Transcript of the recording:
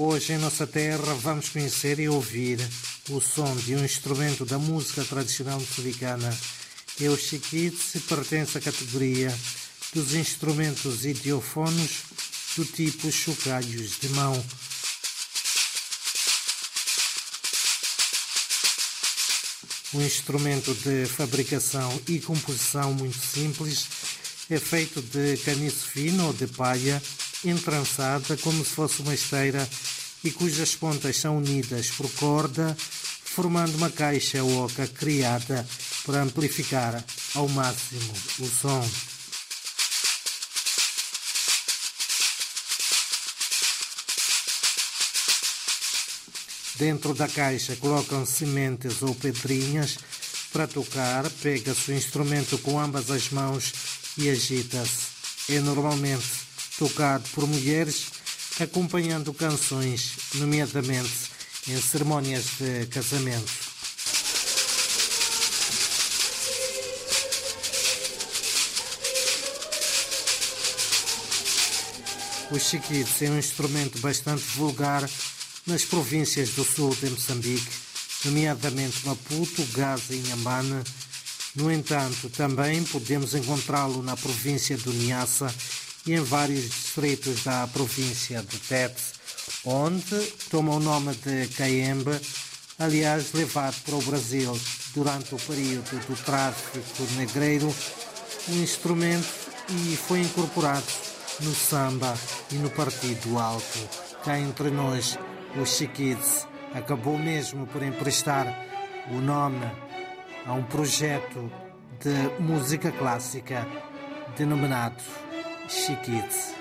Hoje em nossa terra vamos conhecer e ouvir o som de um instrumento da música tradicional moçambicana. É o chiquite pertence à categoria dos instrumentos idiofonos do tipo chocalhos de mão. Um instrumento de fabricação e composição muito simples, é feito de caniço fino ou de palha, entrançada como se fosse uma esteira e cujas pontas são unidas por corda, formando uma caixa oca criada para amplificar ao máximo o som. Dentro da caixa colocam sementes ou pedrinhas para tocar, pega-se o instrumento com ambas as mãos e agita-se. É normalmente tocado por mulheres acompanhando canções, nomeadamente em cerimônias de casamento. O chiquites é um instrumento bastante vulgar nas províncias do sul de Moçambique, nomeadamente Maputo, Gaza e Inhambane. No entanto, também podemos encontrá-lo na província do Niassa e em vários distritos da província de Tete, onde toma o nome de Caembe, aliás levado para o Brasil durante o período do tráfico negreiro, um instrumento e foi incorporado no samba e no partido alto. Cá entre nós, o Chiquids acabou mesmo por emprestar o nome a um projeto de música clássica denominado She gets.